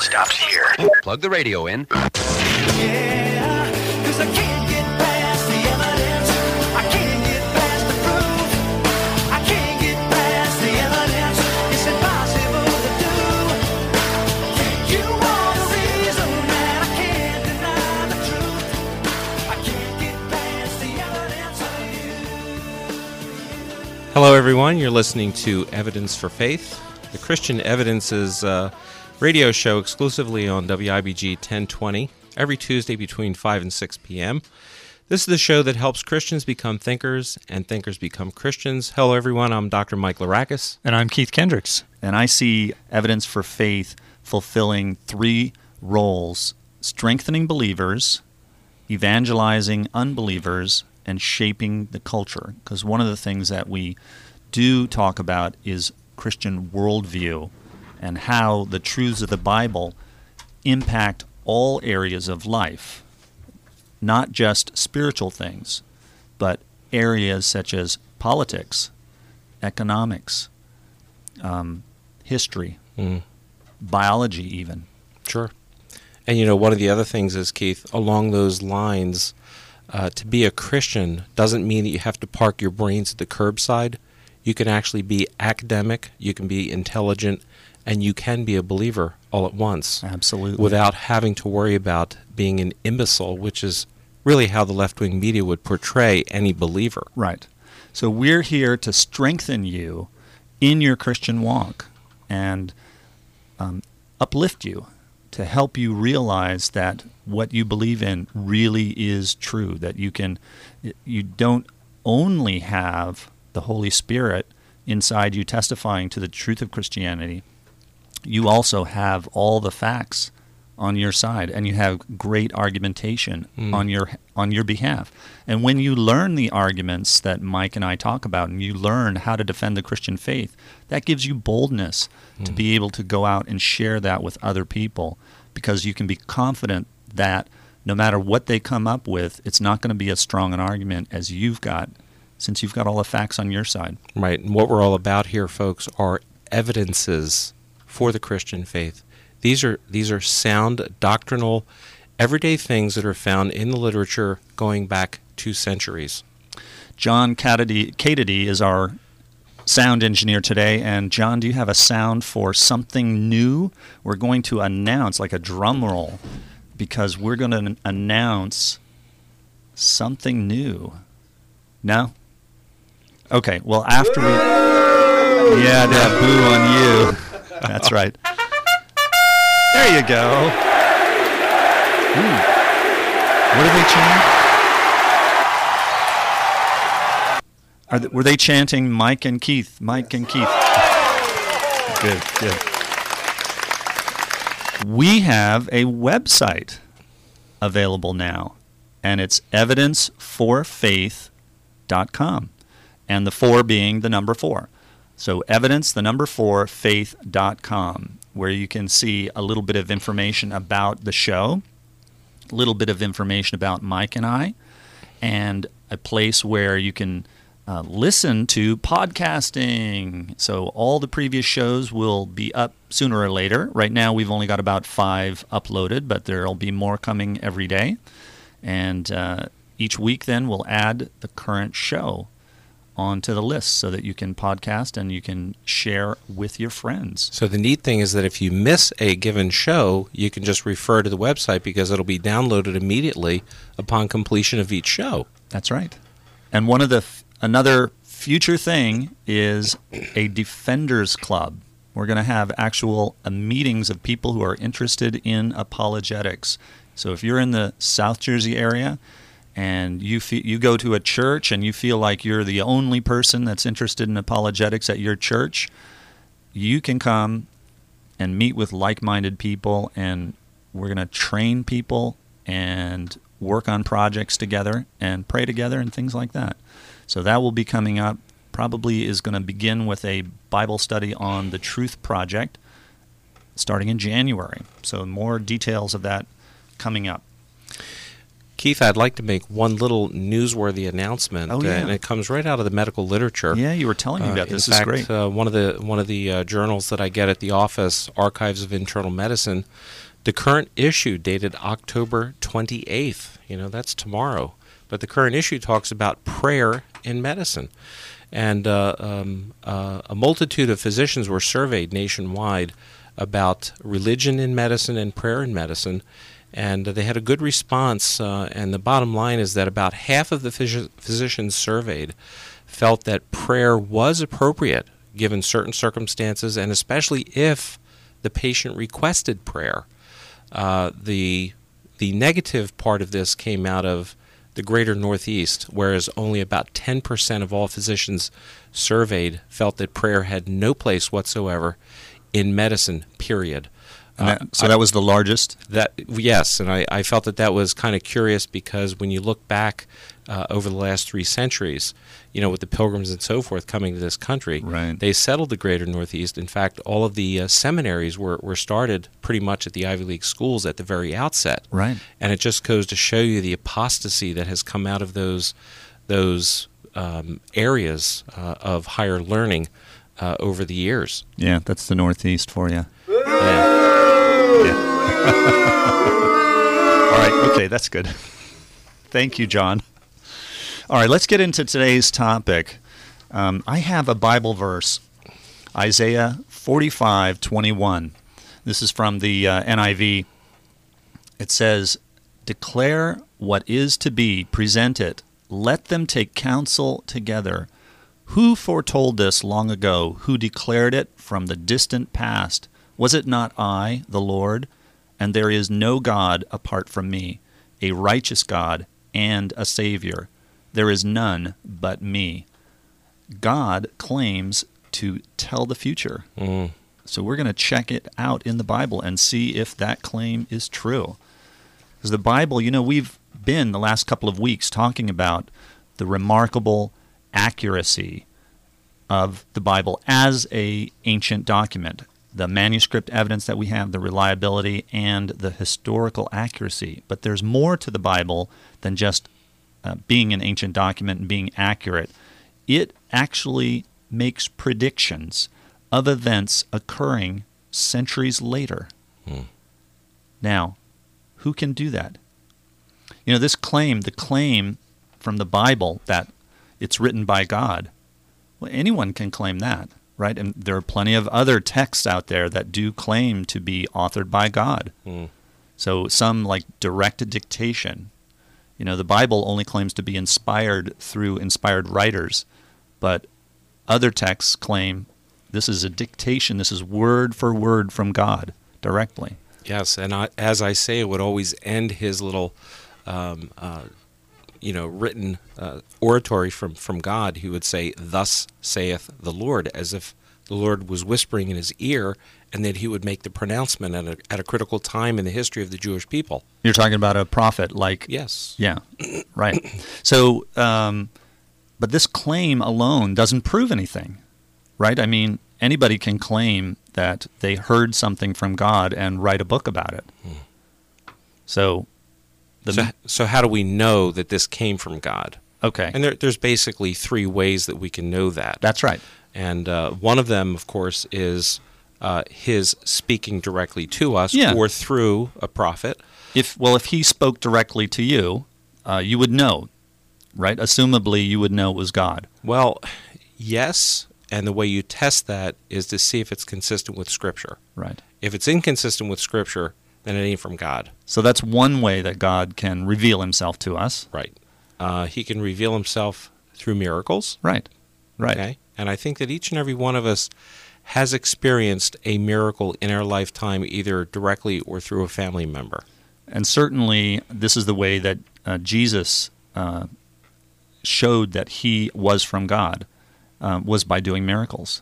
stops here. Plug the radio in. Yeah, 'cause I can't get past the evidence. I can't get past the proof. I can't get past the evidence. It's impossible to do. You are the reason that I can't deny the truth. I can't get past the evidence of you. Hello, everyone. You're listening to Evidence for Faith, the Christian Evidences uh, radio show exclusively on WIBG 1020 every Tuesday between 5 and 6 p.m. This is the show that helps Christians become thinkers and thinkers become Christians. Hello, everyone. I'm Dr. Mike Larakis. And I'm Keith Kendricks. And I see evidence for faith fulfilling three roles strengthening believers, evangelizing unbelievers, and shaping the culture. Because one of the things that we do talk about is Christian worldview and how the truths of the Bible impact all areas of life, not just spiritual things, but areas such as politics, economics, um, history, Mm, biology, even. sure. And you know, one of the other things is, Keith, along those lines, uh, to be a Christian doesn't mean that you have to park your brains at the curbside. You can actually be academic, you can be intelligent, and you can be a believer all at once Absolutely. without having to worry about being an imbecile, which is really how the left wing media would portray any believer. Right. So we're here to strengthen you in your Christian walk and um, uplift you to help you realize that what you believe in really is true. That you can, you don't only have the Holy Spirit inside you testifying to the truth of Christianity. You also have all the facts on your side and you have great argumentation Mm. on your on your behalf. And when you learn the arguments that Mike and I talk about and you learn how to defend the Christian faith, that gives you boldness to be able to go out and share that with other people because you can be confident that no matter what they come up with, it's not going to be as strong an argument as you've got since you've got all the facts on your side. Right. And what we're all about here, folks, are evidences for the Christian faith. These are these are sound doctrinal, everyday things that are found in the literature going back two centuries. John Cadady, is our sound engineer today. And John, do you have a sound for something new? We're going to announce, like a drum roll, because we're going to announce something new. No? Okay, well, after we. Yeah, that boo on you. That's right. There you go. Ooh. What are they chanting? They, were they chanting Mike and Keith? Mike and Keith. Good, good. We have a website available now, and it's evidenceforfaith.com, and the four being the number four. So evidence, the number four, faith.com, where you can see a little bit of information about the show, a little bit of information about Mike and I, and a place where you can uh, listen to podcasting. So all the previous shows will be up sooner or later. Right now, we've only got about five uploaded, but there'll be more coming every day. And uh, each week, then, we'll add the current show onto the list so that you can podcast and you can share with your friends. So the neat thing is that if you miss a given show, you can just refer to the website because it'll be downloaded immediately upon completion of each show. That's right. And one of the f- another future thing is a defenders club. We're going to have actual uh, meetings of people who are interested in apologetics. So if you're in the South Jersey area and you you go to a church and you feel like you're the only person that's interested in apologetics at your church, you can come and meet with like-minded people and we're going to train people and work on projects together and pray together and things like that. So that will be coming up. Probably is going to begin with a Bible study on the Truth Project starting in January. So more details of that coming up. Keith, I'd like to make one little newsworthy announcement, Oh, uh, yeah. and it comes right out of the medical literature. Yeah, you were telling me Uh, about in this. fact, is great. Uh, one of the one of the uh, journals that I get at the office, Archives of Internal Medicine, the current issue dated October 28th. You know, that's tomorrow. But the current issue talks about prayer in medicine. And uh, um, uh, a multitude of physicians were surveyed nationwide about religion in medicine and prayer in medicine. And they had a good response. Uh, and the bottom line is that about half of the phys- physicians surveyed felt that prayer was appropriate given certain circumstances, and especially if the patient requested prayer. Uh, the the negative part of this came out of the greater Northeast, whereas only about 10% of all physicians surveyed felt that prayer had no place whatsoever in medicine, period. And Uh, that- so that was the largest. that yes, and I, I felt that that was kind of curious because when you look back uh, over the last three centuries, you know, with the pilgrims and so forth coming to this country, Right. they settled the greater Northeast. In fact, all of the uh, seminaries were, were started pretty much at the Ivy League schools at the very outset. Right. And it just goes to show you the apostasy that has come out of those those um, areas uh, of higher learning uh, over the years. Yeah, that's the Northeast for you. Yeah. All right. Okay, that's good. Thank you, John. All right, let's get into today's topic. Um, I have a Bible verse, Isaiah forty-five twenty-one. This is from the uh, NIV. It says, Declare what is to be, present it. Let them take counsel together. Who foretold this long ago? Who declared it from the distant past? Was it not I, the Lord? And there is no God apart from me, a righteous God and a Savior. There is none but me. God claims to tell the future. Mm. So we're going to check it out in the Bible and see if that claim is true. Because the Bible, you know, we've been the last couple of weeks talking about the remarkable accuracy of the Bible as a ancient document. The manuscript evidence that we have, the reliability, and the historical accuracy. But there's more to the Bible than just uh, being an ancient document and being accurate. It actually makes predictions of events occurring centuries later. Now, who can do that? You know, this claim, the claim from the Bible that it's written by God, well, anyone can claim that, right? And there are plenty of other texts out there that do claim to be authored by God. Mm. So some like direct dictation. You know, the Bible only claims to be inspired through inspired writers, but other texts claim this is a dictation, this is word for word from God directly. Yes, and I, as I say, it would always end his little, um, uh, you know, written uh, oratory from from God. He would say, "Thus saith the Lord," as if the Lord was whispering in his ear, and that he would make the pronouncement at a, at a critical time in the history of the Jewish people. You're talking about a prophet like Yes. Yeah, right. So, um, but this claim alone doesn't prove anything, right? I mean, anybody can claim that they heard something from God and write a book about it. So, the So, so how do we know that this came from God? okay, And there, there's basically three ways that we can know that. that's right. And uh, one of them, of course, is uh, his speaking directly to us Yeah. or through a prophet. If well, if he spoke directly to you, uh, you would know, right? Assumably, you would know it was God. Well, yes. And the way you test that is to see if it's consistent with Scripture. Right. If it's inconsistent with Scripture, then it ain't from God. So that's one way that God can reveal Himself to us. Right. Uh, he can reveal himself through miracles. Right. Right. Okay. And I think that each and every one of us has experienced a miracle in our lifetime, either directly or through a family member. And certainly, this is the way that uh, Jesus uh, showed that he was from God, uh, was by doing miracles.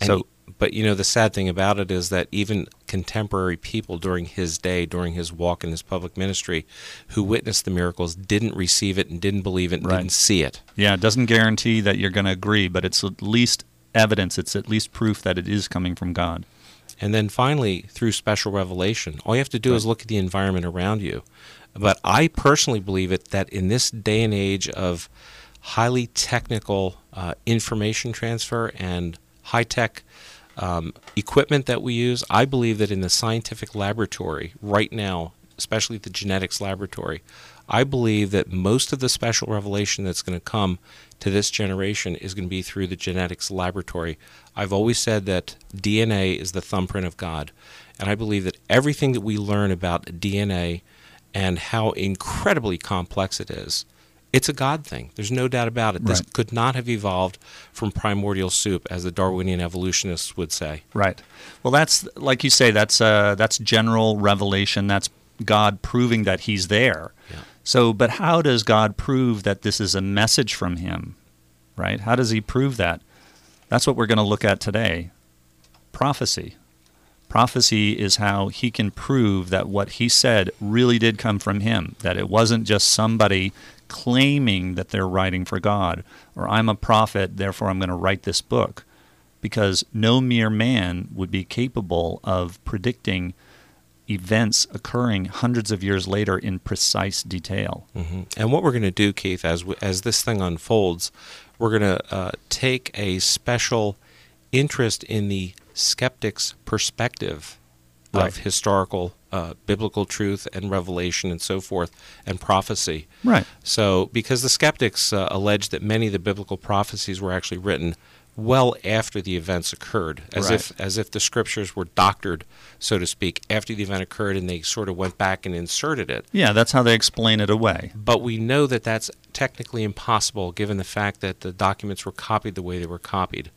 And, So- but you know, the sad thing about it is that even contemporary people during his day, during his walk in his public ministry, who witnessed the miracles, didn't receive it and didn't believe it and Right. didn't see it. Yeah, it doesn't guarantee that you're going to agree, but it's at least evidence, it's at least proof that it is coming from God. And then finally, through special revelation, all you have to do is look at the environment around you. But I personally believe it that in this day and age of highly technical uh, information transfer and high tech um, equipment that we use, I believe that in the scientific laboratory right now, especially the genetics laboratory, I believe that most of the special revelation that's going to come to this generation is going to be through the genetics laboratory. I've always said that DNA is the thumbprint of God. And I believe that everything that we learn about DNA and how incredibly complex it is, it's a God thing. There's no doubt about it. This Right. could not have evolved from primordial soup, as the Darwinian evolutionists would say. Right. Well, that's like you say. That's uh, that's general revelation. That's God proving that He's there. Yeah. So, but how does God prove that this is a message from Him? Right. How does He prove that? That's what we're going to look at today. Prophecy. Prophecy is how He can prove that what He said really did come from Him. That it wasn't just somebody claiming that they're writing for God, or I'm a prophet, therefore I'm going to write this book because no mere man would be capable of predicting events occurring hundreds of years later in precise detail. hmm And what we're going to do, Keith, as w- as this thing unfolds, we're going to uh, take a special interest in the skeptic's perspective Right. of historical, uh, biblical truth and revelation and so forth, and prophecy. Right. So, because the skeptics uh, allege that many of the biblical prophecies were actually written well after the events occurred, as Right. if as if the scriptures were doctored, so to speak, after the event occurred, and they sort of went back and inserted it. Yeah, that's how they explain it away. But we know that that's technically impossible given the fact that the documents were copied the way they were copied.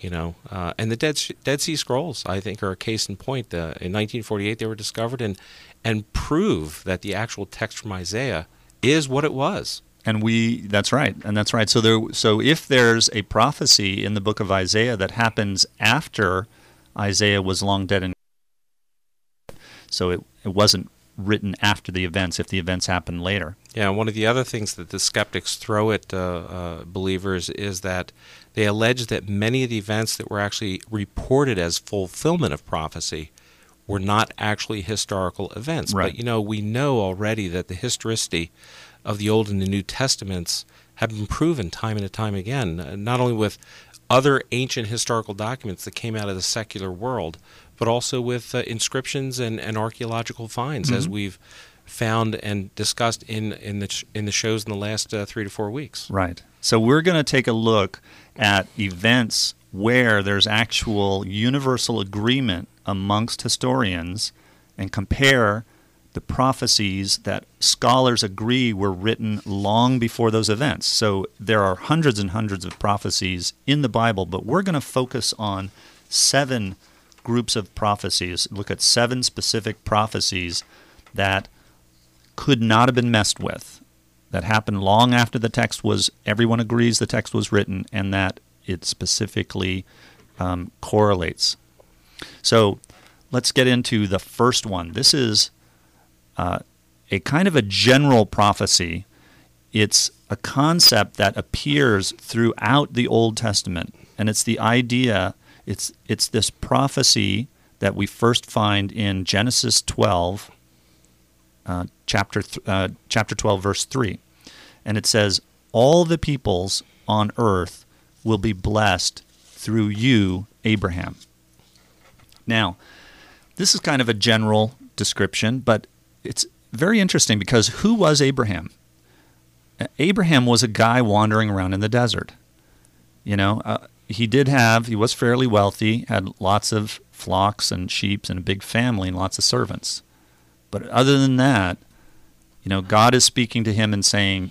You know, uh, and the Dead, Dead Sea Scrolls, I think, are a case in point. Uh, in 1948, they were discovered and and prove that the actual text from Isaiah is what it was. And we that's right. And that's right. So there so if there's a prophecy in the book of Isaiah that happens after Isaiah was long dead and so it, it wasn't written after the events if the events happened later. Yeah, one of the other things that the skeptics throw at uh, uh, believers is that they allege that many of the events that were actually reported as fulfillment of prophecy were not actually historical events. Right. But you know, we know already that the historicity of the Old and the New Testaments have been proven time and time again, not only with other ancient historical documents that came out of the secular world, but also with uh, inscriptions and, and archaeological finds, as we've found and discussed in in the sh- in the shows in the last uh, three to four weeks. Right. So we're going to take a look at events where there's actual universal agreement amongst historians and compare the prophecies that scholars agree were written long before those events. So there are hundreds and hundreds of prophecies in the Bible, but we're going to focus on seven groups of prophecies, look at seven specific prophecies that could not have been messed with that happened long after the text was everyone agrees the text was written and that it specifically um, correlates. So let's get into the first one. This is uh, a kind of a general prophecy. It's a concept that appears throughout the old testament and it's the idea it's it's this prophecy that we first find in genesis 12 uh, chapter th- uh, chapter 12 verse 3 and it says all the peoples on earth will be blessed through you abraham. Now this is kind of a general description but it's very interesting because who was abraham? Abraham was a guy wandering around in the desert. You know uh, he did have he was fairly wealthy had lots of flocks and sheep and a big family and lots of servants. But other than that, you know, God is speaking to him and saying,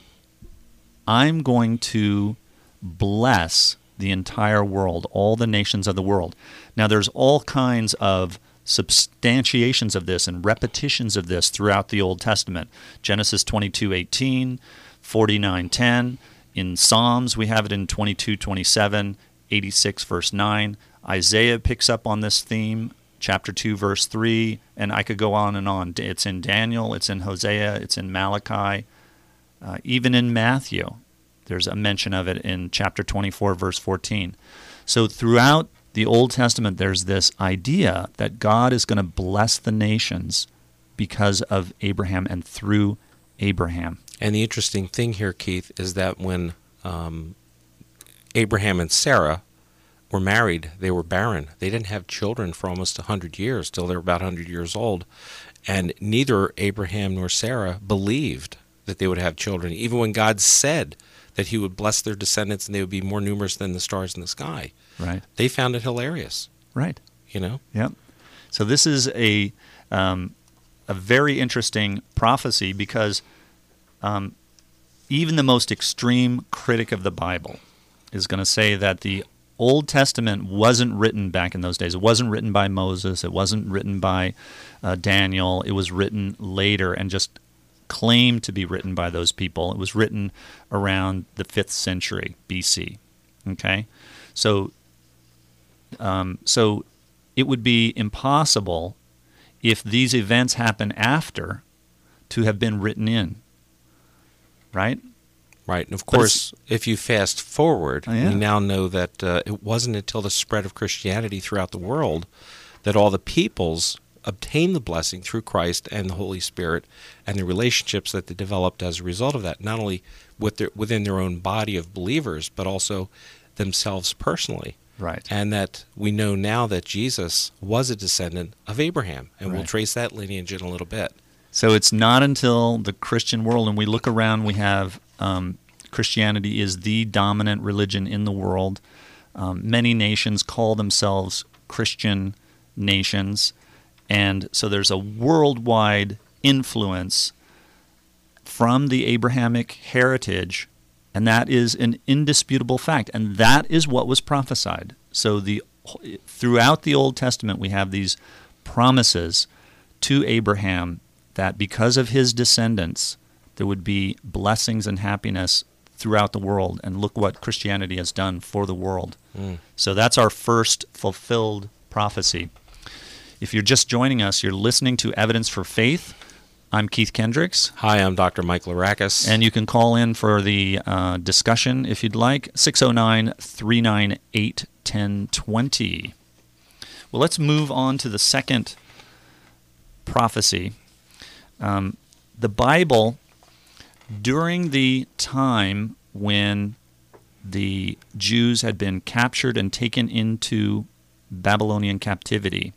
I'm going to bless the entire world, all the nations of the world. Now, there's all kinds of substantiations of this and repetitions of this throughout the Old Testament. Genesis 22:18, 49:10. In Psalms, we have it in 22:27, 86 verse 9. Isaiah picks up on this theme chapter 2 verse 3 and i could go on and on it's in daniel it's in hosea it's in malachi uh, even in matthew there's a mention of it in chapter 24 verse 14 so throughout the Old Testament, there's this idea that God is going to bless the nations because of Abraham and through Abraham. And the interesting thing here, Keith, is that when um, Abraham and Sarah were married, they were barren. They didn't have children for almost 100 years, till they were about 100 years old. And neither Abraham nor Sarah believed that they would have children, even when God said that he would bless their descendants and they would be more numerous than the stars in the sky. Right. They found it hilarious, Right. you know? Yep. So this is a um, a very interesting prophecy because um, even the most extreme critic of the Bible is going to say that the Old Testament wasn't written back in those days. It wasn't written by Moses. It wasn't written by uh, Daniel. It was written later and just claimed to be written by those people. It was written around the fifth century BC. Okay, so um, so it would be impossible if these events happen after to have been written in. Right? Right. And of course, if you fast forward, Oh, yeah. we now know that uh, it wasn't until the spread of Christianity throughout the world that all the peoples obtained the blessing through Christ and the Holy Spirit and the relationships that they developed as a result of that, not only with their, within their own body of believers, but also themselves personally. Right. And that we know now that Jesus was a descendant of Abraham. And we'll trace that lineage in a little bit. So it's not until the Christian world, and we look around, we have um, Christianity is the dominant religion in the world. Um, many nations call themselves Christian nations, and so there's a worldwide influence from the Abrahamic heritage, and that is an indisputable fact, and that is what was prophesied. So the throughout the Old Testament, we have these promises to Abraham that because of his descendants, there would be blessings and happiness throughout the world. And look what Christianity has done for the world. Mm. So that's our first fulfilled prophecy. If you're just joining us, you're listening to Evidence for Faith. I'm Keith Kendricks. Hi, I'm Dr. Mike Larakis. And you can call in for the uh, discussion if you'd like, 609 398 1020. Well, let's move on to the second prophecy. Um, the Bible, during the time when the Jews had been captured and taken into Babylonian captivity,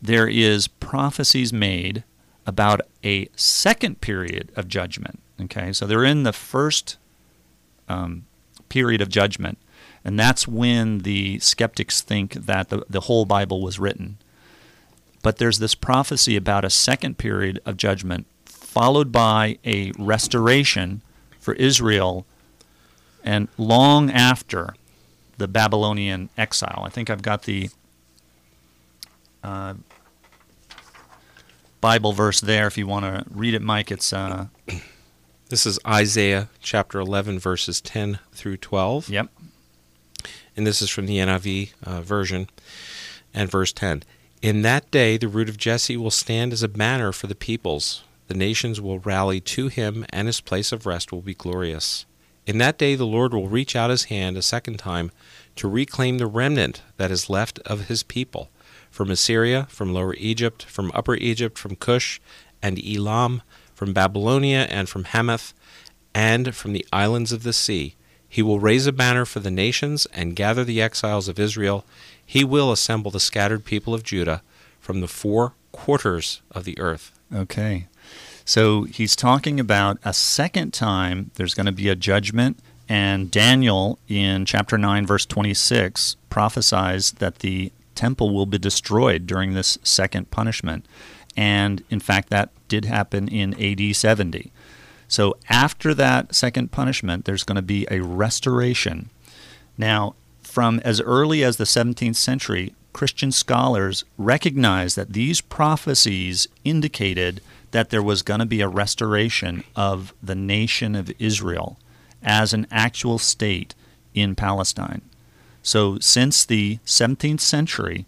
there is prophecies made about a second period of judgment. Okay, so they're in the first um, period of judgment, and that's when the skeptics think that the, the whole Bible was written. But there's this prophecy about a second period of judgment, followed by a restoration for Israel, and long after the Babylonian exile. I think I've got the uh, Bible verse there if you want to read it, Mike. It's uh, This is Isaiah chapter 11, verses 10 through 12. yep, And this is from the NIV uh, version. And verse 10 In that day, the root of Jesse will stand as a banner for the peoples. The nations will rally to him, and his place of rest will be glorious. In that day, the Lord will reach out his hand a second time to reclaim the remnant that is left of his people from Assyria, from Lower Egypt, from Upper Egypt, from Cush and Elam, from Babylonia and from Hamath, and from the islands of the sea. He will raise a banner for the nations and gather the exiles of Israel. He will assemble the scattered people of Judah from the four quarters of the earth. Okay. So he's talking about a second time there's going to be a judgment, and Daniel in chapter 9, verse 26, prophesies that the temple will be destroyed during this second punishment. And in fact, that did happen in AD 70. So after that second punishment, there's going to be a restoration. Now, from as early as the 17th century, Christian scholars recognized that these prophecies indicated that there was going to be a restoration of the nation of Israel as an actual state in Palestine. So, since the 17th century,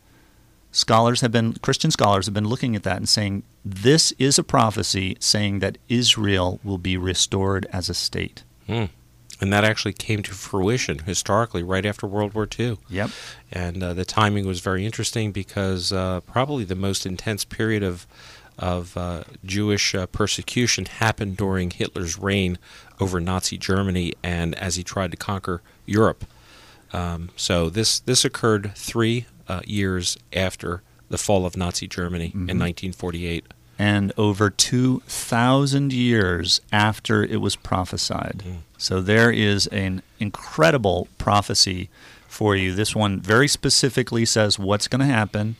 scholars have been Christian scholars have been looking at that and saying this is a prophecy saying that Israel will be restored as a state. Hmm. And that actually came to fruition historically right after World War II. Yep. And uh, the timing was very interesting because uh, probably the most intense period of of uh, Jewish uh, persecution happened during Hitler's reign over Nazi Germany and as he tried to conquer Europe. Um, so this this occurred three uh, years after the fall of Nazi Germany in 1948. and over 2,000 years after it was prophesied. So there is an incredible prophecy for you. This one very specifically says what's going to happen.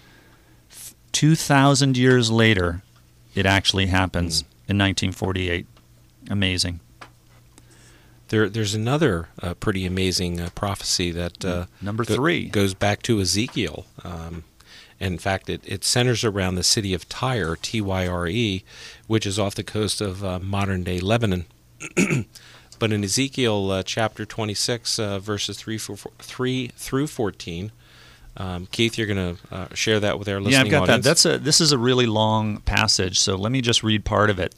2,000 years later, it actually happens in 1948. Amazing. There, there's another uh, pretty amazing uh, prophecy that uh, Number three. goes back to Ezekiel. Um, in fact, it, it centers around the city of Tyre, T Y R E, which is off the coast of uh, modern day Lebanon. but in Ezekiel uh, chapter 26, uh, verses 3, for, 3 through 14, um, Keith, you're going to uh, share that with our listening yeah, I've got audience. that. That's a this is a really long passage, so let me just read part of it.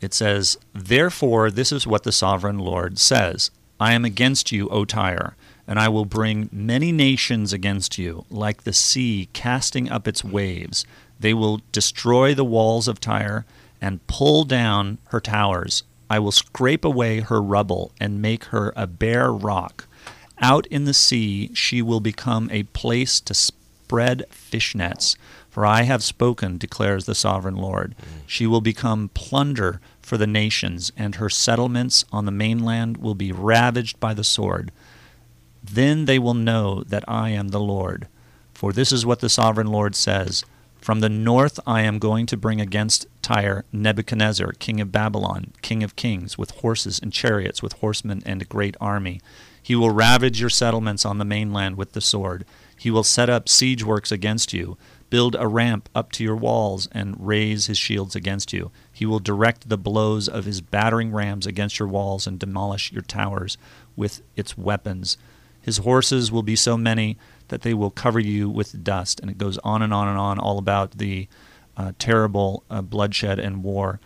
It says, "Therefore, this is what the sovereign Lord says: I am against you, O Tyre, and I will bring many nations against you, like the sea casting up its waves. They will destroy the walls of Tyre and pull down her towers. I will scrape away her rubble and make her a bare rock." Out in the sea she will become a place to spread fish nets. For I have spoken, declares the sovereign Lord. Mm. She will become plunder for the nations, and her settlements on the mainland will be ravaged by the sword. Then they will know that I am the Lord. For this is what the sovereign Lord says From the north I am going to bring against Tyre Nebuchadnezzar, king of Babylon, king of kings, with horses and chariots, with horsemen and a great army. He will ravage your settlements on the mainland with the sword. He will set up siege works against you, build a ramp up to your walls, and raise his shields against you. He will direct the blows of his battering rams against your walls and demolish your towers with its weapons. His horses will be so many that they will cover you with dust. And it goes on and on and on, all about the uh, terrible uh, bloodshed and war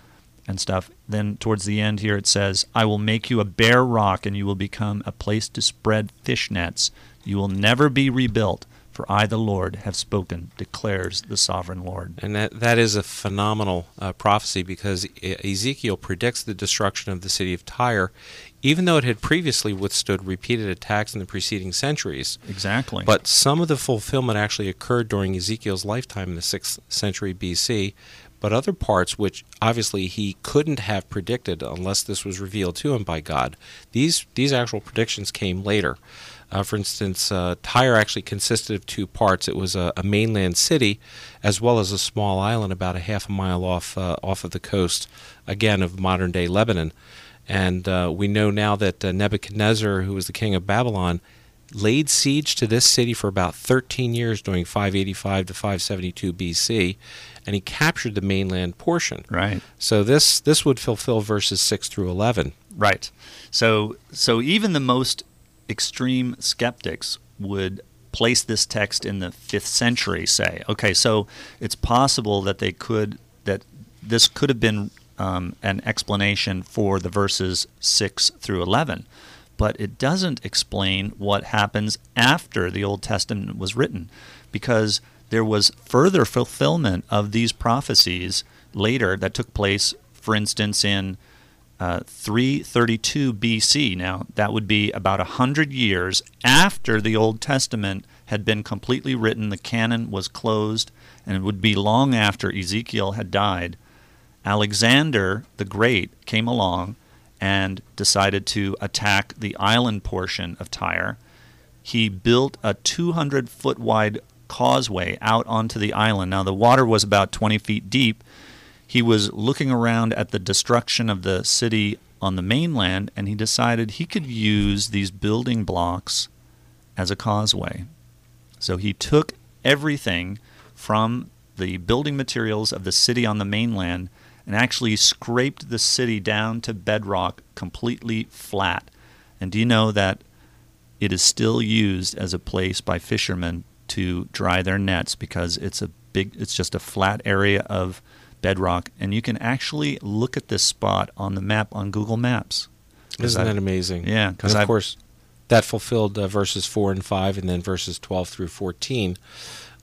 and stuff. Then towards the end here it says, I will make you a bare rock, and you will become a place to spread fish nets. You will never be rebuilt, for I, the Lord, have spoken, declares the sovereign Lord. And that, that is a phenomenal uh, prophecy because E- Ezekiel predicts the destruction of the city of Tyre, even though it had previously withstood repeated attacks in the preceding centuries. Exactly. But some of the fulfillment actually occurred during Ezekiel's lifetime in the 6th century BC, but other parts which obviously he couldn't have predicted unless this was revealed to him by God. These, these actual predictions came later. Uh, for instance, uh, Tyre actually consisted of two parts. It was a, a mainland city, as well as a small island about a half a mile off uh, off of the coast, again of modern day Lebanon. And uh, we know now that uh, Nebuchadnezzar, who was the king of Babylon, laid siege to this city for about 13 years during 585 to 572 BC, and he captured the mainland portion. right. So this this would fulfill verses 6 through 11. Right. So so even the most extreme skeptics would place this text in the 5th century say. Okay so it's possible that they could that this could have been um, an explanation for the verses 6 through 11 but it doesn't explain what happens after the Old Testament was written because there was further fulfillment of these prophecies later that took place for instance in uh, 332 BC. Now, that would be about 100 years after the Old Testament had been completely written, the canon was closed, and it would be long after Ezekiel had died. Alexander the Great came along and decided to attack the island portion of Tyre. He built a 200 foot wide causeway out onto the island. Now, the water was about 20 feet deep, he was looking around at the destruction of the city on the mainland and he decided he could use these building blocks as a causeway. So he took everything from the building materials of the city on the mainland and actually scraped the city down to bedrock completely flat. And do you know that it is still used as a place by fishermen to dry their nets because it's a big it's just a flat area of bedrock and you can actually look at this spot on the map on Google Maps. Isn't that amazing? Yeah, 'cause And of I've- course, that fulfilled uh, verses 4 and 5, and then verses 12 through 14.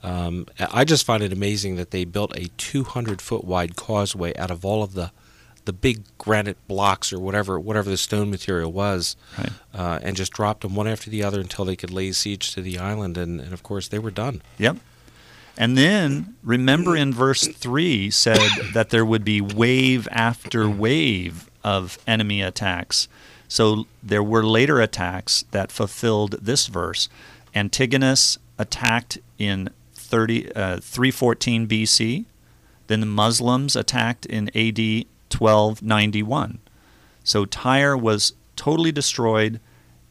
Um, I just find it amazing that they built a 200 foot wide causeway out of all of the the big granite blocks or whatever whatever the stone material was, Right. uh, and just dropped them one after the other until they could lay siege to the island. And, and of course, they were done. Yep. And then remember in verse 3 said that there would be wave after wave of enemy attacks. So there were later attacks that fulfilled this verse. Antigonus attacked in 30, uh, 314 BC. Then the Muslims attacked in AD 1291. So Tyre was totally destroyed,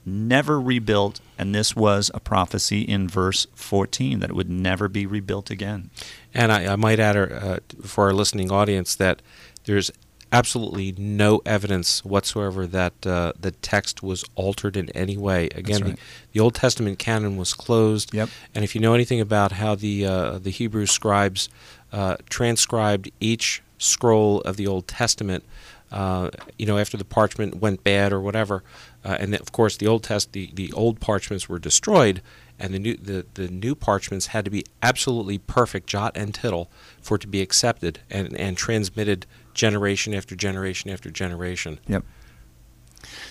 never rebuilt, and this was a prophecy in verse 14 that it would never be rebuilt again. And I, I might add uh, for our listening audience that there's absolutely no evidence whatsoever that uh, the text was altered in any way. Again, right. the, the Old Testament canon was closed. Yep. And if you know anything about how the uh, the Hebrew scribes uh, transcribed each scroll of the Old Testament, uh, you know, after the parchment went bad or whatever, uh, and then, of course the Old Test the, the old parchments were destroyed, and the new the, the new parchments had to be absolutely perfect, jot and tittle, for it to be accepted and, and transmitted generation after generation after generation. Yep.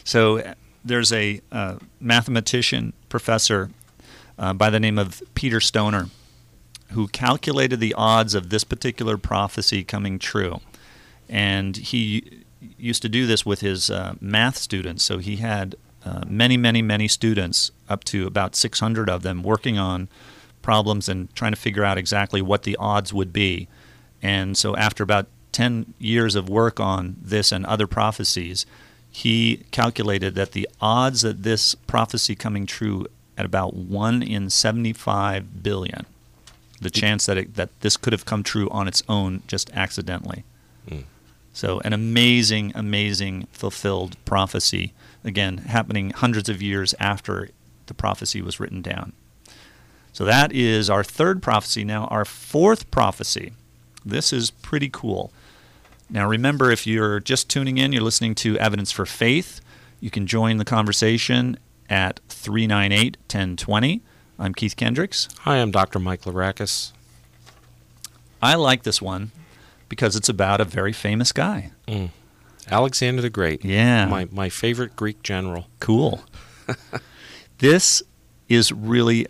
So uh, there's a uh, mathematician professor uh, by the name of Peter Stoner who calculated the odds of this particular prophecy coming true. And he used to do this with his uh, math students. So he had uh, many, many, many students, up to about 600 of them, working on problems and trying to figure out exactly what the odds would be. And so after about 10 years of work on this and other prophecies, he calculated that the odds that this prophecy coming true at about 1 in 75 billion, the chance that, it, that this could have come true on its own just accidentally. So, an amazing, amazing fulfilled prophecy, again, happening hundreds of years after the prophecy was written down. So, that is our third prophecy. Now, our fourth prophecy. This is pretty cool. Now, remember, if you're just tuning in, you're listening to Evidence for Faith. You can join the conversation at 398 1020. I'm Keith Kendricks. Hi, I'm Dr. Mike Larakis. I like this one because it's about a very famous guy. Alexander the Great. Yeah. My, my favorite Greek general. Cool. this is really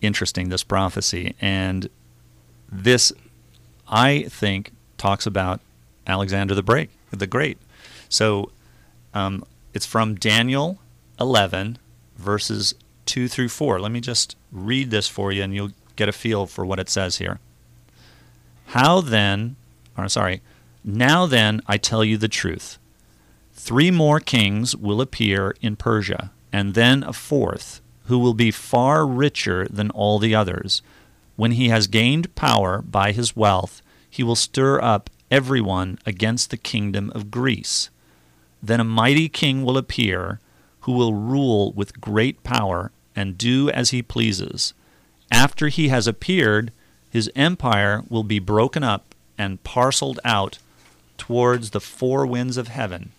interesting, this prophecy. And this, I think, talks about Alexander the Break, the Great. So um, it's from Daniel 11, verses 2 through 4. Let me just read this for you, and you'll get a feel for what it says here. How then, or sorry, now then I tell you the truth. Three more kings will appear in Persia, and then a fourth, who will be far richer than all the others. When he has gained power by his wealth, he will stir up everyone against the kingdom of Greece. Then a mighty king will appear, who will rule with great power and do as he pleases. After he has appeared, his empire will be broken up and parceled out towards the four winds of heaven.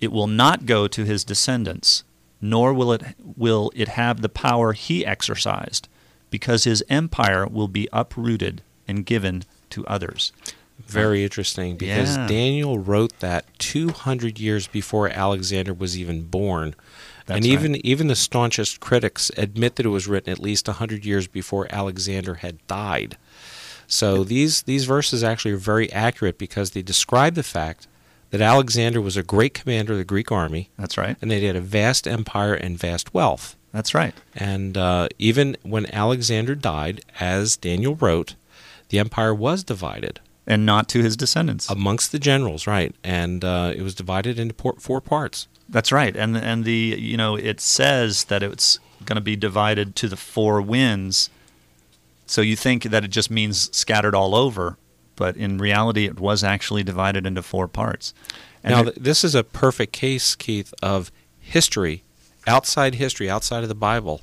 It will not go to his descendants, nor will it, will it have the power he exercised, because his empire will be uprooted and given to others. Very interesting because Yeah. Daniel wrote that 200 years before Alexander was even born. That's and right. even even the staunchest critics admit that it was written at least 100 years before Alexander had died. So these these verses actually are very accurate because they describe the fact that Alexander was a great commander of the Greek army That's right. and they had a vast empire and vast wealth. That's right. And uh, even when Alexander died, as Daniel wrote, the empire was divided And not to his descendants. amongst the generals, right? And uh, it was divided into four parts. That's right. And and the you know it says that it's going to be divided to the four winds. So you think that it just means scattered all over, but in reality it was actually divided into four parts. And now, th- this is a perfect case, Keith, of history, outside history, outside of the Bible,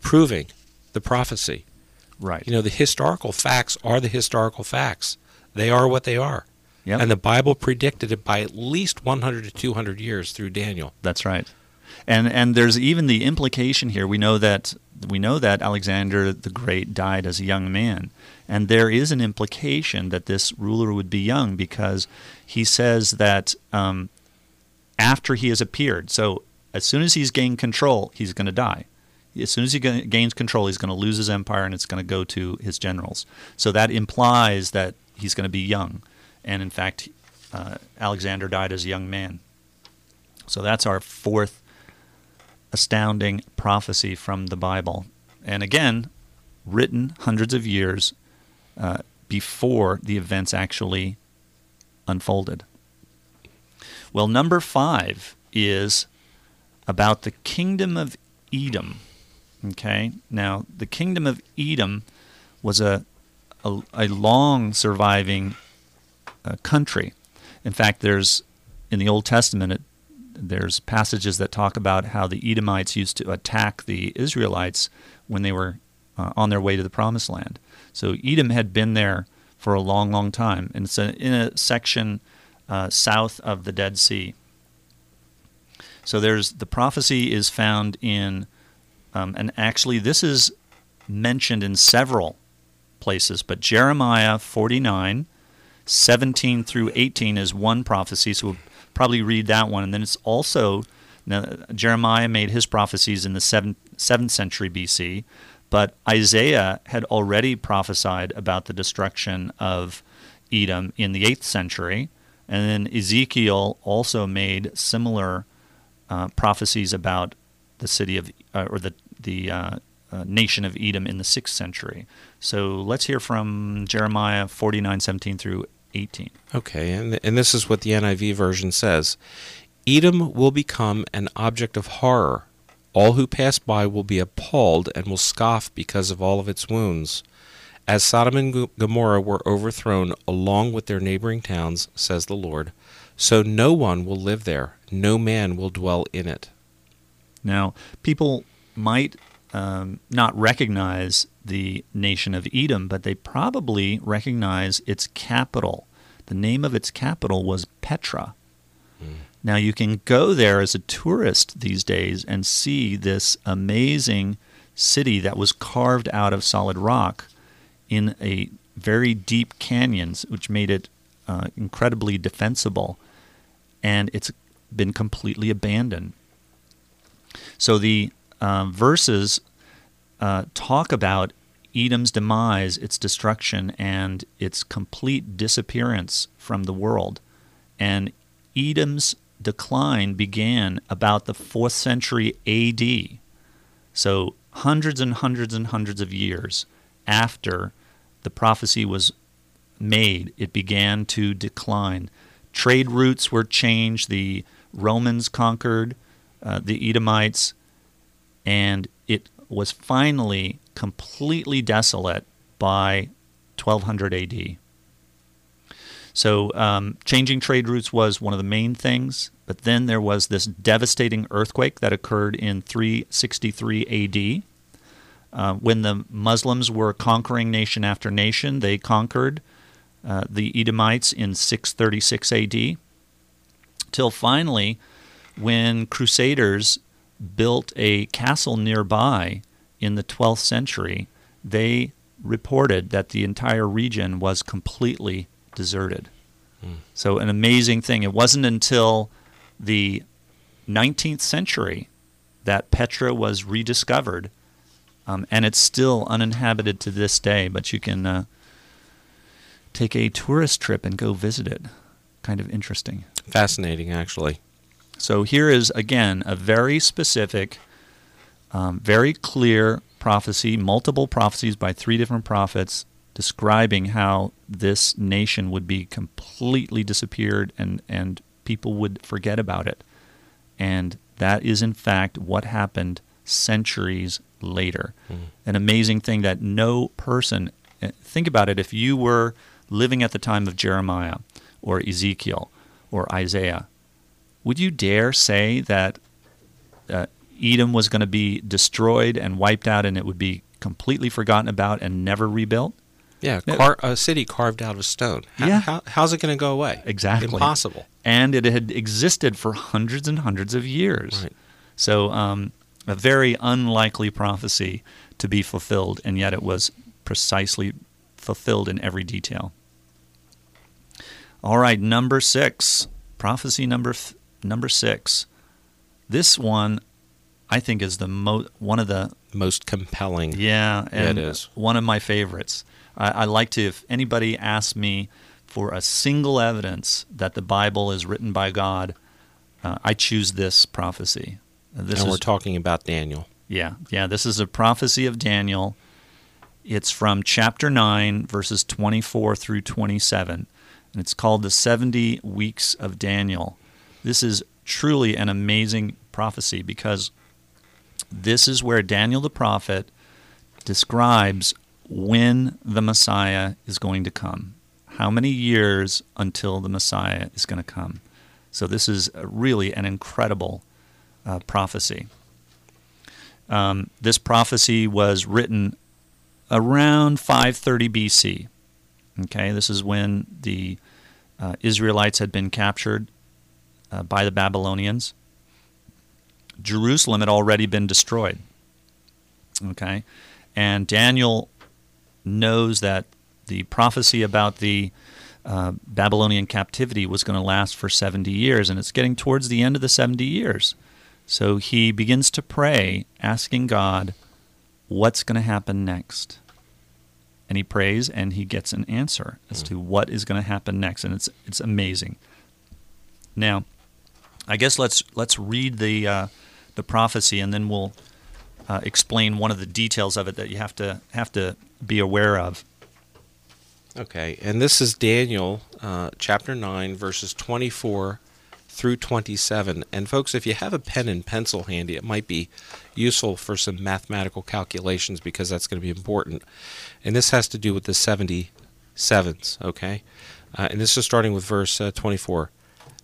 proving the prophecy. right. You know, the historical facts are the historical facts. They are what they are. Yep. And the Bible predicted it by at least 100 to 200 years through Daniel. That's right. And and there's even the implication here. We know that we know that Alexander the Great died as a young man, and there is an implication that this ruler would be young because he says that um, after he has appeared. So as soon as he's gained control, he's going to die. As soon as he ga- gains control, he's going to lose his empire, and it's going to go to his generals. So that implies that he's going to be young, and in fact, uh, Alexander died as a young man. So that's our fourth astounding prophecy from the Bible. And again, written hundreds of years uh, before the events actually unfolded. Well, number five is about the kingdom of Edom. Okay, now the kingdom of Edom was a, a, a long surviving uh, country. In fact, there's in the Old Testament, it, there's passages that talk about how the Edomites used to attack the Israelites when they were uh, on their way to the Promised Land. So Edom had been there for a long, long time, and it's a, in a section uh, south of the Dead Sea. So there's the prophecy is found in, um, and actually this is mentioned in several places, but Jeremiah 49, 17 through 18 is one prophecy, so probably read that one. And then it's also, now, Jeremiah made his prophecies in the 7th, 7th century BC, but Isaiah had already prophesied about the destruction of Edom in the 8th century. And then Ezekiel also made similar uh, prophecies about the city of, uh, or the, the uh, uh, nation of Edom in the 6th century. So let's hear from Jeremiah 49, 17 through 18. Okay, and, and this is what the NIV version says Edom will become an object of horror. All who pass by will be appalled and will scoff because of all of its wounds. As Sodom and Gomorrah were overthrown along with their neighboring towns, says the Lord, so no one will live there, no man will dwell in it. Now, people might um, not recognize the nation of Edom, but they probably recognize its capital. The name of its capital was Petra. Now, you can go there as a tourist these days and see this amazing city that was carved out of solid rock in a very deep canyons, which made it uh, incredibly defensible. And it's been completely abandoned. So the uh, verses uh, talk about Edom's demise, its destruction, and its complete disappearance from the world. And Edom's decline began about the 4th century AD. So hundreds and hundreds and hundreds of years after the prophecy was made, it began to decline. Trade routes were changed. The Romans conquered uh, the Edomites, and it was finally completely desolate by 1200 AD. So, um, changing trade routes was one of the main things, but then there was this devastating earthquake that occurred in 363 AD. Uh, when the Muslims were conquering nation after nation, they conquered uh, the Edomites in 636 AD. Till finally, when Crusaders built a castle nearby in the 12th century, they reported that the entire region was completely deserted. So, an amazing thing. It wasn't until the 19th century that Petra was rediscovered, um, and it's still uninhabited to this day, but you can uh, take a tourist trip and go visit it. Kind of interesting. Fascinating, actually. So here is again a very specific, um, very clear prophecy, multiple prophecies by three different prophets describing how this nation would be completely disappeared and, and people would forget about it. And that is in fact what happened centuries later. An amazing thing that no person, eh, think about it, if you were living at the time of Jeremiah or Ezekiel or Isaiah, would you dare say that uh, Edom was going to be destroyed and wiped out and it would be completely forgotten about and never rebuilt? Yeah, car, a city carved out of stone. How, Yeah. how, how's it going to go away? Exactly. Impossible. And it had existed for hundreds and hundreds of years. Right. So, um, a very unlikely prophecy to be fulfilled, and yet it was precisely fulfilled in every detail. All right, number six, prophecy number f- number six. This one, I think, is the mo- one of the Most compelling. yeah, Yeah, it and is. one of my favorites. I, I like to, if anybody asks me for a single evidence that the Bible is written by God, uh, I choose this prophecy. This and is, we're talking about Daniel. yeah, yeah. This is a prophecy of Daniel. It's from chapter nine, verses twenty-four through twenty-seven, and it's called the seventy weeks of Daniel. This is truly an amazing prophecy because this is where Daniel the prophet describes when the Messiah is going to come. How many years until the Messiah is going to come? So this is really an incredible uh, prophecy. Um, this prophecy was written around 530 BC. Okay, this is when the uh, Israelites had been captured uh, by the Babylonians. Jerusalem had already been destroyed. Okay, and Daniel knows that the prophecy about the uh, Babylonian captivity was going to last for 70 years, and it's getting towards the end of the 70 years. So he begins to pray, asking God, what's going to happen next? And he prays and he gets an answer as to what is going to happen next, and it's it's amazing. Now, I guess let's let's read the uh, the prophecy, and then we'll uh, explain one of the details of it that you have to have to be aware of. Okay, and this is Daniel uh, chapter 9, verses 24 through 27. And folks, if you have a pen and pencil handy, it might be useful for some mathematical calculations because that's going to be important. And this has to do with the 77s, okay? Uh, and this is starting with verse uh, 24.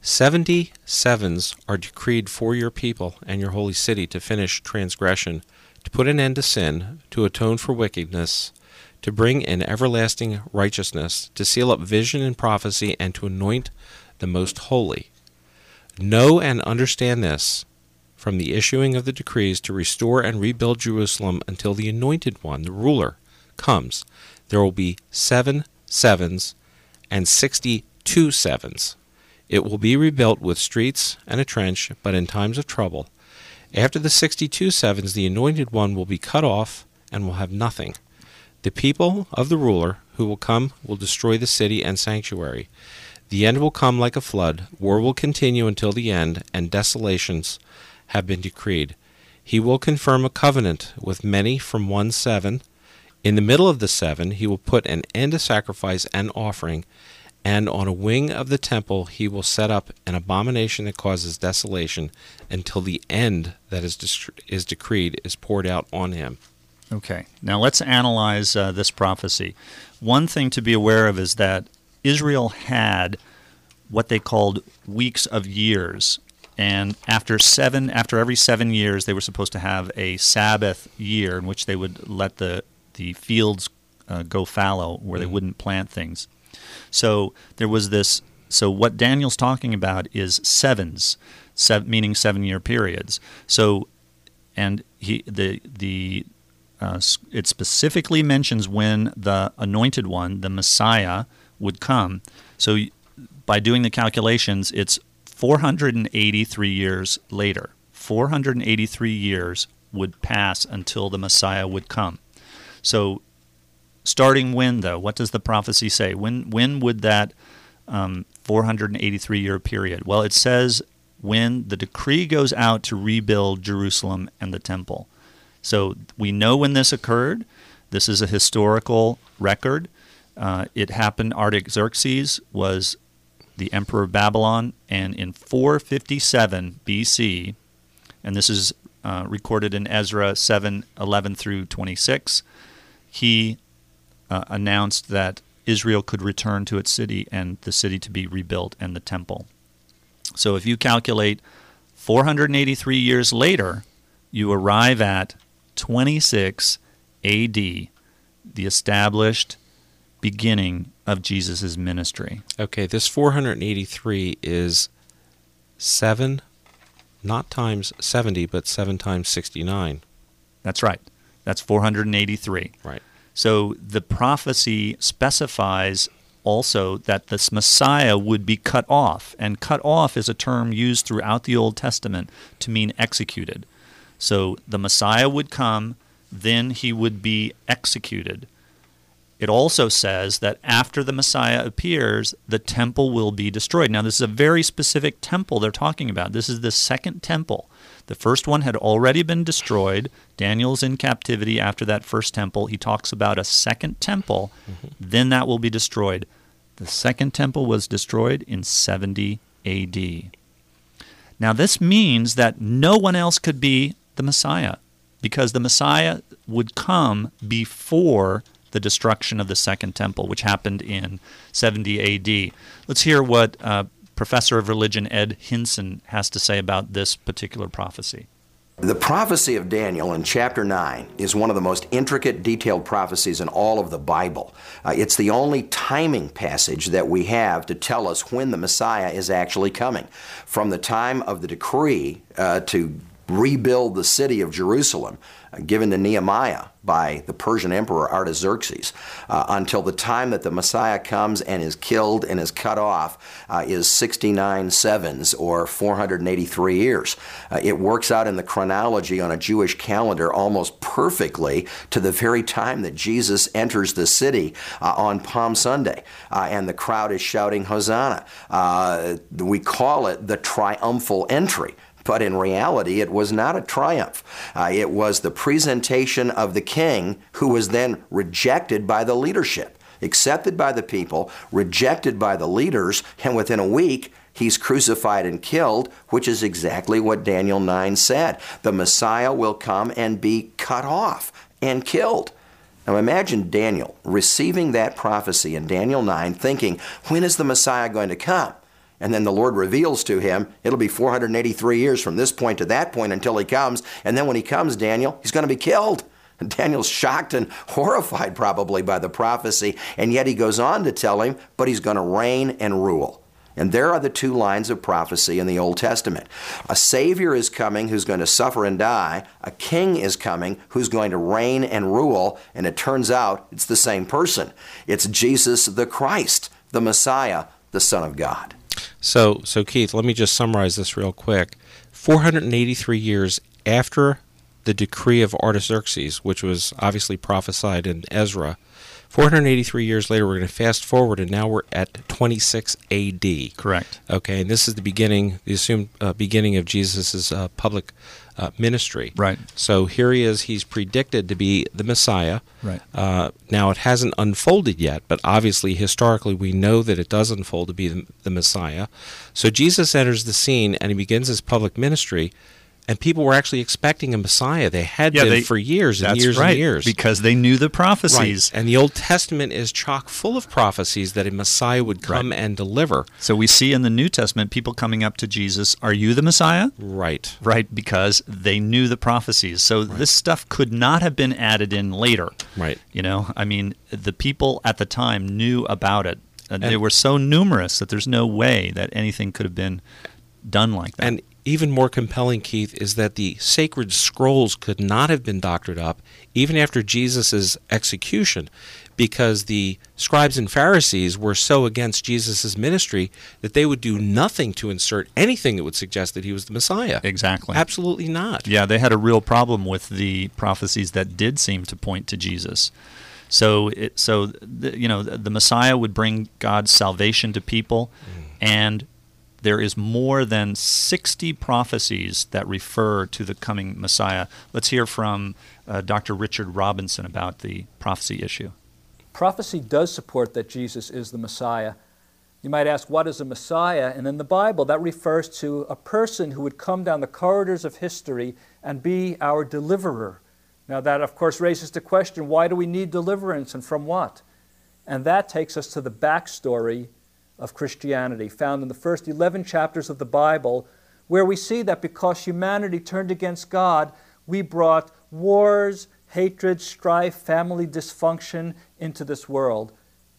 Seventy sevens are decreed for your people and your holy city to finish transgression, to put an end to sin, to atone for wickedness, to bring in everlasting righteousness, to seal up vision and prophecy, and to anoint the most holy. Know and understand this from the issuing of the decrees to restore and rebuild Jerusalem until the anointed one, the ruler, comes. There will be seven sevens and sixty two sevens. It will be rebuilt with streets and a trench, but in times of trouble. After the sixty two sevens, the anointed one will be cut off and will have nothing. The people of the ruler who will come will destroy the city and sanctuary. The end will come like a flood. War will continue until the end, and desolations have been decreed. He will confirm a covenant with many from one seven. In the middle of the seven, he will put an end to sacrifice and offering, and on a wing of the temple he will set up an abomination that causes desolation until the end that is, is decreed is poured out on him. Okay, now let's analyze uh, this prophecy. One thing to be aware of is that Israel had what they called weeks of years, and after seven, after every seven years, they were supposed to have a Sabbath year in which they would let the the fields uh, go fallow, where they wouldn't plant things. So there was this. So what Daniel's talking about is sevens, sev- meaning seven year periods. So, and he the the uh, it specifically mentions when the anointed one, the Messiah, would come. So by doing the calculations, it's 483 years later. 483 years would pass until the Messiah would come. So, starting when though? What does the prophecy say? When when would that um, 483 year period? Well, it says when the decree goes out to rebuild Jerusalem and the temple. So we know when this occurred. This is a historical record. Uh, it happened. Artaxerxes was the emperor of Babylon, and in 457 BC, and this is uh, recorded in Ezra 7 11 through 26, he uh, announced that Israel could return to its city and the city to be rebuilt and the temple. So if you calculate 483 years later, you arrive at 26 AD, the established beginning of Jesus' ministry. Okay, this 483 is 7, not times 70, but 7 times 69. That's right. That's 483. Right. So the prophecy specifies also that this Messiah would be cut off. And cut off is a term used throughout the Old Testament to mean executed. So the Messiah would come, then he would be executed. It also says that after the Messiah appears, the temple will be destroyed. Now, this is a very specific temple they're talking about. This is the second temple. The first one had already been destroyed. Daniel's in captivity after that first temple. He talks about a second temple, then that will be destroyed. The second temple was destroyed in 70 AD. Now, this means that no one else could be the Messiah because the Messiah would come before the destruction of the Second Temple, which happened in 70 AD. Let's hear what uh, Professor of Religion Ed Hindson has to say about this particular prophecy. The prophecy of Daniel in chapter 9 is one of the most intricate, detailed prophecies in all of the Bible. Uh, it's the only timing passage that we have to tell us when the Messiah is actually coming. From the time of the decree uh, to rebuild the city of Jerusalem, uh, given to Nehemiah by the Persian Emperor Artaxerxes, uh, until the time that the Messiah comes and is killed and is cut off, uh, is 69 sevens or 483 years. Uh, it works out in the chronology on a Jewish calendar almost perfectly to the very time that Jesus enters the city uh, on Palm Sunday, and the crowd is shouting Hosanna. We call it the triumphal entry. But in reality, it was not a triumph. Uh, it was the presentation of the king who was then rejected by the leadership, accepted by the people, rejected by the leaders, and within a week, he's crucified and killed, which is exactly what Daniel 9 said. The Messiah will come and be cut off and killed. Now imagine Daniel receiving that prophecy in Daniel 9, thinking, when is the Messiah going to come? And then the Lord reveals to him, it'll be 483 years from this point to that point until he comes. And then when he comes, Daniel, he's going to be killed. And Daniel's shocked and horrified probably by the prophecy. And yet he goes on to tell him, but he's going to reign and rule. And there are the two lines of prophecy in the Old Testament. A Savior is coming who's going to suffer and die. A King is coming who's going to reign and rule. And it turns out it's the same person. It's Jesus the Christ, the Messiah, the Son of God. So, so Keith, let me just summarize this real quick. 483 years after the decree of Artaxerxes, which was obviously prophesied in Ezra, 483 years later, we're going to fast forward, and now we're at 26 A.D. Correct. Okay, and this is the beginning, the assumed uh, beginning of Jesus' uh, public uh, ministry. Right. So here he is. He's predicted to be the Messiah. Right. Uh, now it hasn't unfolded yet, but obviously historically we know that it does unfold to be the, the Messiah. So Jesus enters the scene and he begins his public ministry. And people were actually expecting a Messiah. They had Yeah, been they- for years and years right, and years. because they knew the prophecies. Right. And the Old Testament is chock full of prophecies that a Messiah would come and deliver. So we see in the New Testament people coming up to Jesus, "Are you the Messiah?" Right. Right, because they knew the prophecies. So this stuff could not have been added in later. Right. You know, I mean, the people at the time knew about it. Uh, and they were so numerous that there's no way that anything could have been done like that. And even more compelling, Keith, is that the sacred scrolls could not have been doctored up even after Jesus' execution because the scribes and Pharisees were so against Jesus' ministry that they would do nothing to insert anything that would suggest that he was the Messiah. exactly. Absolutely not. Yeah, they had a real problem with the prophecies that did seem to point to Jesus. So, it, so the, you know, the, the Messiah would bring God's salvation to people, mm. and there is more than 60 prophecies that refer to the coming Messiah. Let's hear from uh, Dr. Richard Robinson about the prophecy issue. prophecy does support that Jesus is the Messiah. You might ask, what is a Messiah? And in the Bible, that refers to a person who would come down the corridors of history and be our deliverer. Now, that of course raises the question why do we need deliverance and from what? And that takes us to the backstory of Christianity, found in the first 11 chapters of the Bible, where we see that because humanity turned against God, we brought wars, hatred, strife, family dysfunction into this world.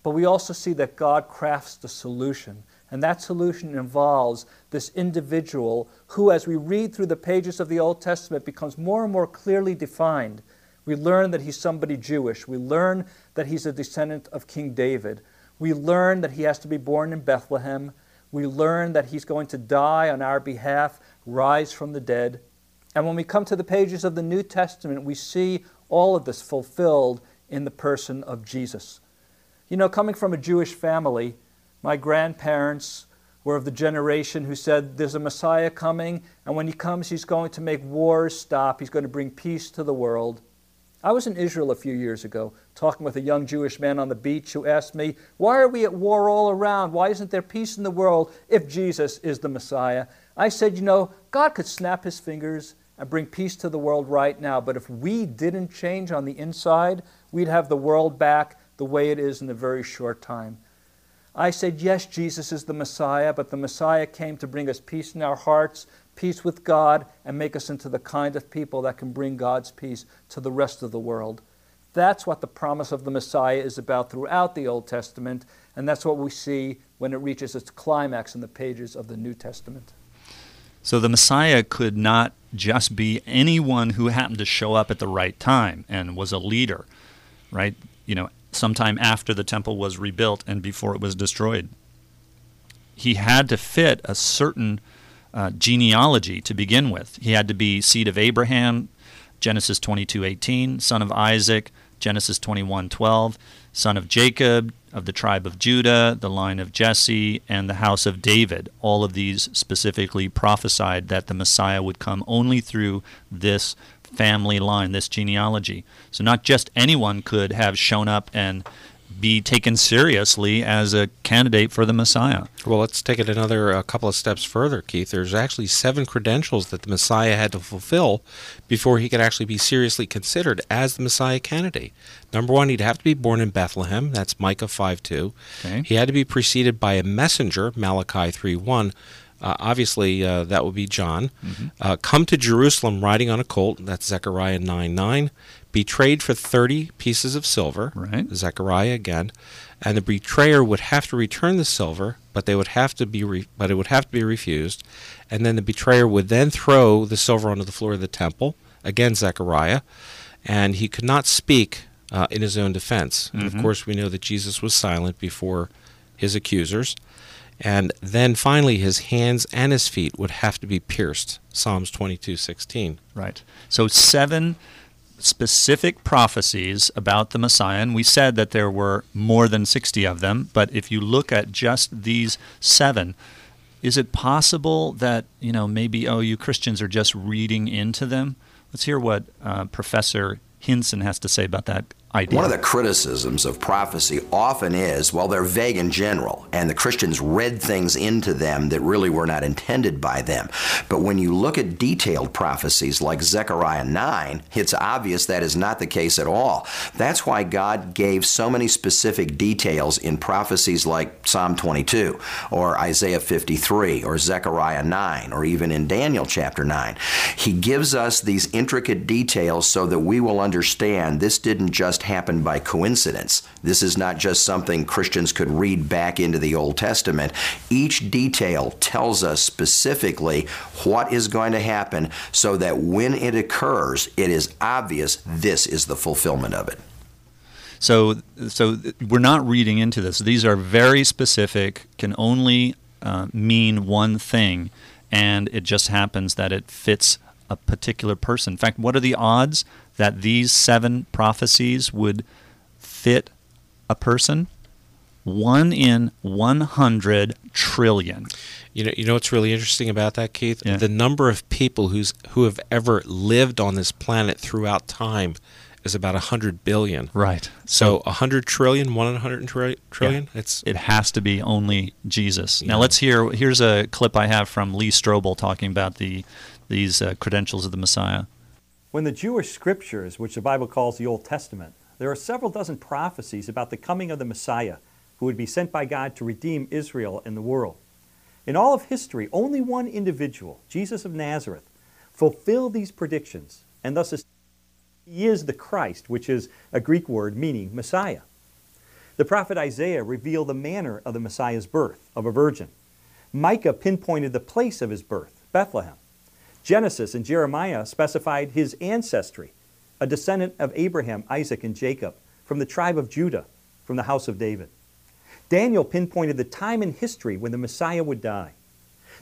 But we also see that God crafts the solution. And that solution involves this individual who, as we read through the pages of the Old Testament, becomes more and more clearly defined. We learn that he's somebody Jewish. We learn that he's a descendant of King David. We learn that he has to be born in Bethlehem. We learn that he's going to die on our behalf, rise from the dead. And when we come to the pages of the New Testament, we see all of this fulfilled in the person of Jesus. You know, coming from a Jewish family, my grandparents were of the generation who said there's a Messiah coming, and when he comes, he's going to make wars stop, he's going to bring peace to the world. I was in Israel a few years ago talking with a young Jewish man on the beach who asked me, Why are we at war all around? Why isn't there peace in the world if Jesus is the Messiah? I said, You know, God could snap his fingers and bring peace to the world right now, but if we didn't change on the inside, we'd have the world back the way it is in a very short time. I said, Yes, Jesus is the Messiah, but the Messiah came to bring us peace in our hearts, peace with God, and make us into the kind of people that can bring God's peace to the rest of the world. That's what the promise of the Messiah is about throughout the Old Testament, and that's what we see when it reaches its climax in the pages of the New Testament. So the Messiah could not just be anyone who happened to show up at the right time and was a leader, right? You know, sometime after the temple was rebuilt and before it was destroyed. He had to fit a certain uh, genealogy to begin with. He had to be seed of Abraham, Genesis 22:18, son of Isaac, Genesis 21:12, son of Jacob, of the tribe of Judah, the line of Jesse, and the house of David. All of these specifically prophesied that the Messiah would come only through this family line, this genealogy. So not just anyone could have shown up and be taken seriously as a candidate for the Messiah. Well, let's take it another uh, couple of steps further, Keith. There's actually seven credentials that the Messiah had to fulfill before he could actually be seriously considered as the Messiah candidate. Number one, he'd have to be born in Bethlehem. That's Micah 5 2. Okay. He had to be preceded by a messenger, Malachi 3 1. Uh, obviously, uh, that would be John. Uh, come to Jerusalem riding on a colt. That's Zechariah 9 9. Betrayed for 30 pieces of silver. Right. Zechariah again. And the betrayer would have to return the silver, but they would have to be re- but it would have to be refused. And then the betrayer would then throw the silver onto the floor of the temple. Again, Zechariah. And he could not speak uh, in his own defense. And of course, we know that Jesus was silent before his accusers. And then finally, his hands and his feet would have to be pierced. Psalms 22:16. Right. So seven specific prophecies about the Messiah, and we said that there were more than 60 of them, but if you look at just these seven, is it possible that, you know, maybe, oh, you Christians are just reading into them? Let's hear what uh, Professor Hindson has to say about that idea. One of the criticisms of prophecy often is, well, they're vague in general, and the Christians read things into them that really were not intended by them. But when you look at detailed prophecies like Zechariah 9, it's obvious that is not the case at all. That's why God gave so many specific details in prophecies like Psalm 22, or Isaiah 53, or Zechariah 9, or even in Daniel chapter 9. He gives us these intricate details so that we will understand this didn't just happen by coincidence. This is not just something Christians could read back into the Old Testament. Each detail tells us specifically what is going to happen so that when it occurs, it is obvious this is the fulfillment of it. So, so we're not reading into this. These are very specific, can only uh, mean one thing, and it just happens that it fits a particular person. In fact, what are the odds that these seven prophecies would fit a person? One in 100 trillion. You know, you know what's really interesting about that, Keith? Yeah. The number of people who's who have ever lived on this planet throughout time is about hundred billion. Right. So a hundred trillion, one in a hundred tri- trillion. It's it has to be only Jesus. Now let's hear. Here's a clip I have from Lee Strobel talking about the these uh, credentials of the Messiah. When the Jewish scriptures, which the Bible calls the Old Testament, there are several dozen prophecies about the coming of the Messiah who would be sent by God to redeem Israel and the world. In all of history, only one individual, Jesus of Nazareth, fulfilled these predictions, and thus is- he is the Christ, which is a Greek word meaning Messiah. The prophet Isaiah revealed the manner of the Messiah's birth, of a virgin. Micah pinpointed the place of his birth, Bethlehem. Genesis and Jeremiah specified his ancestry, a descendant of Abraham, Isaac, and Jacob, from the tribe of Judah, from the house of David. Daniel pinpointed the time in history when the Messiah would die.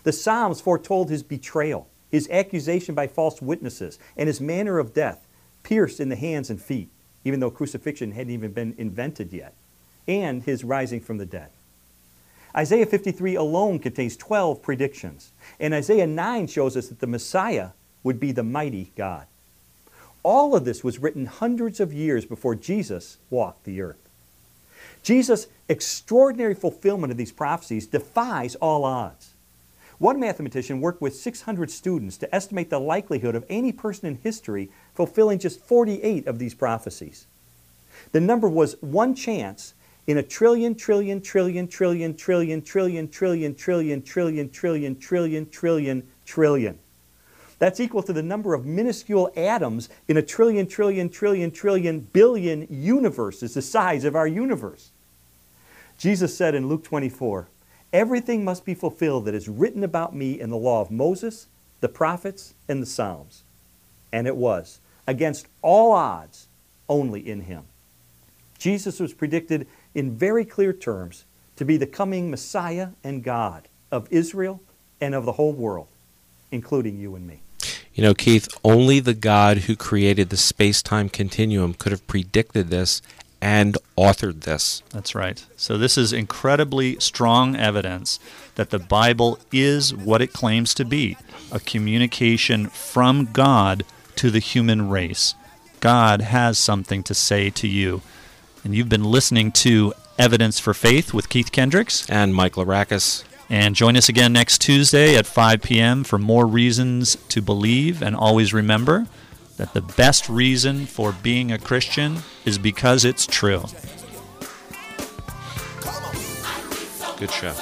The Psalms foretold his betrayal, his accusation by false witnesses, and his manner of death, pierced in the hands and feet, even though crucifixion hadn't even been invented yet, and his rising from the dead. Isaiah 53 alone contains 12 predictions, and Isaiah 9 shows us that the Messiah would be the mighty God. All of this was written hundreds of years before Jesus walked the earth. Jesus' extraordinary fulfillment of these prophecies defies all odds. One mathematician worked with 600 students to estimate the likelihood of any person in history fulfilling just 48 of these prophecies. The number was one chance in a trillion, trillion, trillion, trillion, trillion, trillion, trillion, trillion, trillion, trillion, trillion, trillion, trillion. That's equal to the number of minuscule atoms in a trillion, trillion, trillion, trillion, billion universes, the size of our universe. Jesus said in Luke 24, Everything must be fulfilled that is written about me in the law of Moses, the prophets, and the Psalms. And it was, against all odds, only in him. Jesus was predicted in very clear terms to be the coming Messiah and God of Israel and of the whole world, including you and me. You know, Keith, only the God who created the space time continuum could have predicted this and authored this. That's right. So, this is incredibly strong evidence that the Bible is what it claims to be a communication from God to the human race. God has something to say to you. And you've been listening to Evidence for Faith with Keith Kendricks. And Mike Larakis. And join us again next Tuesday at 5 p.m. for more reasons to believe. And always remember that the best reason for being a Christian is because it's true. Good show.